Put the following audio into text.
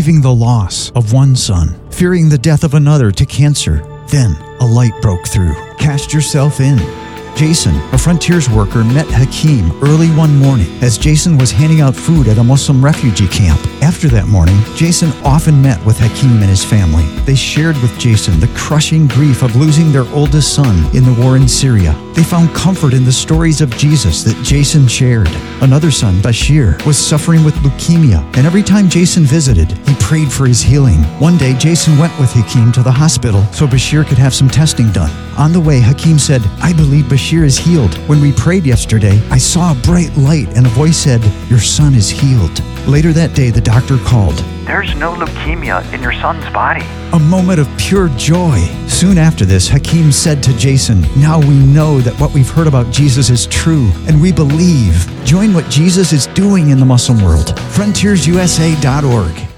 grieving the loss of one son, fearing the death of another to cancer. Then a light broke through. Cast yourself in. Jason, a frontiers worker, met Hakim early one morning as Jason was handing out food at a Muslim refugee camp. After that morning, Jason often met with Hakim and his family. They shared with Jason the crushing grief of losing their oldest son in the war in Syria. They found comfort in the stories of Jesus that Jason shared. Another son, Bashir, was suffering with leukemia, and every time Jason visited, he prayed for his healing. One day, Jason went with Hakim to the hospital so Bashir could have some testing done. On the way, Hakim said, I believe Bashir is healed. When we prayed yesterday, I saw a bright light and a voice said, Your son is healed. Later that day, the doctor called. There's no leukemia in your son's body. A moment of pure joy. Soon after this, Hakim said to Jason, Now we know that what we've heard about Jesus is true, and we believe. Join what Jesus is doing in the Muslim world. FrontiersUSA.org.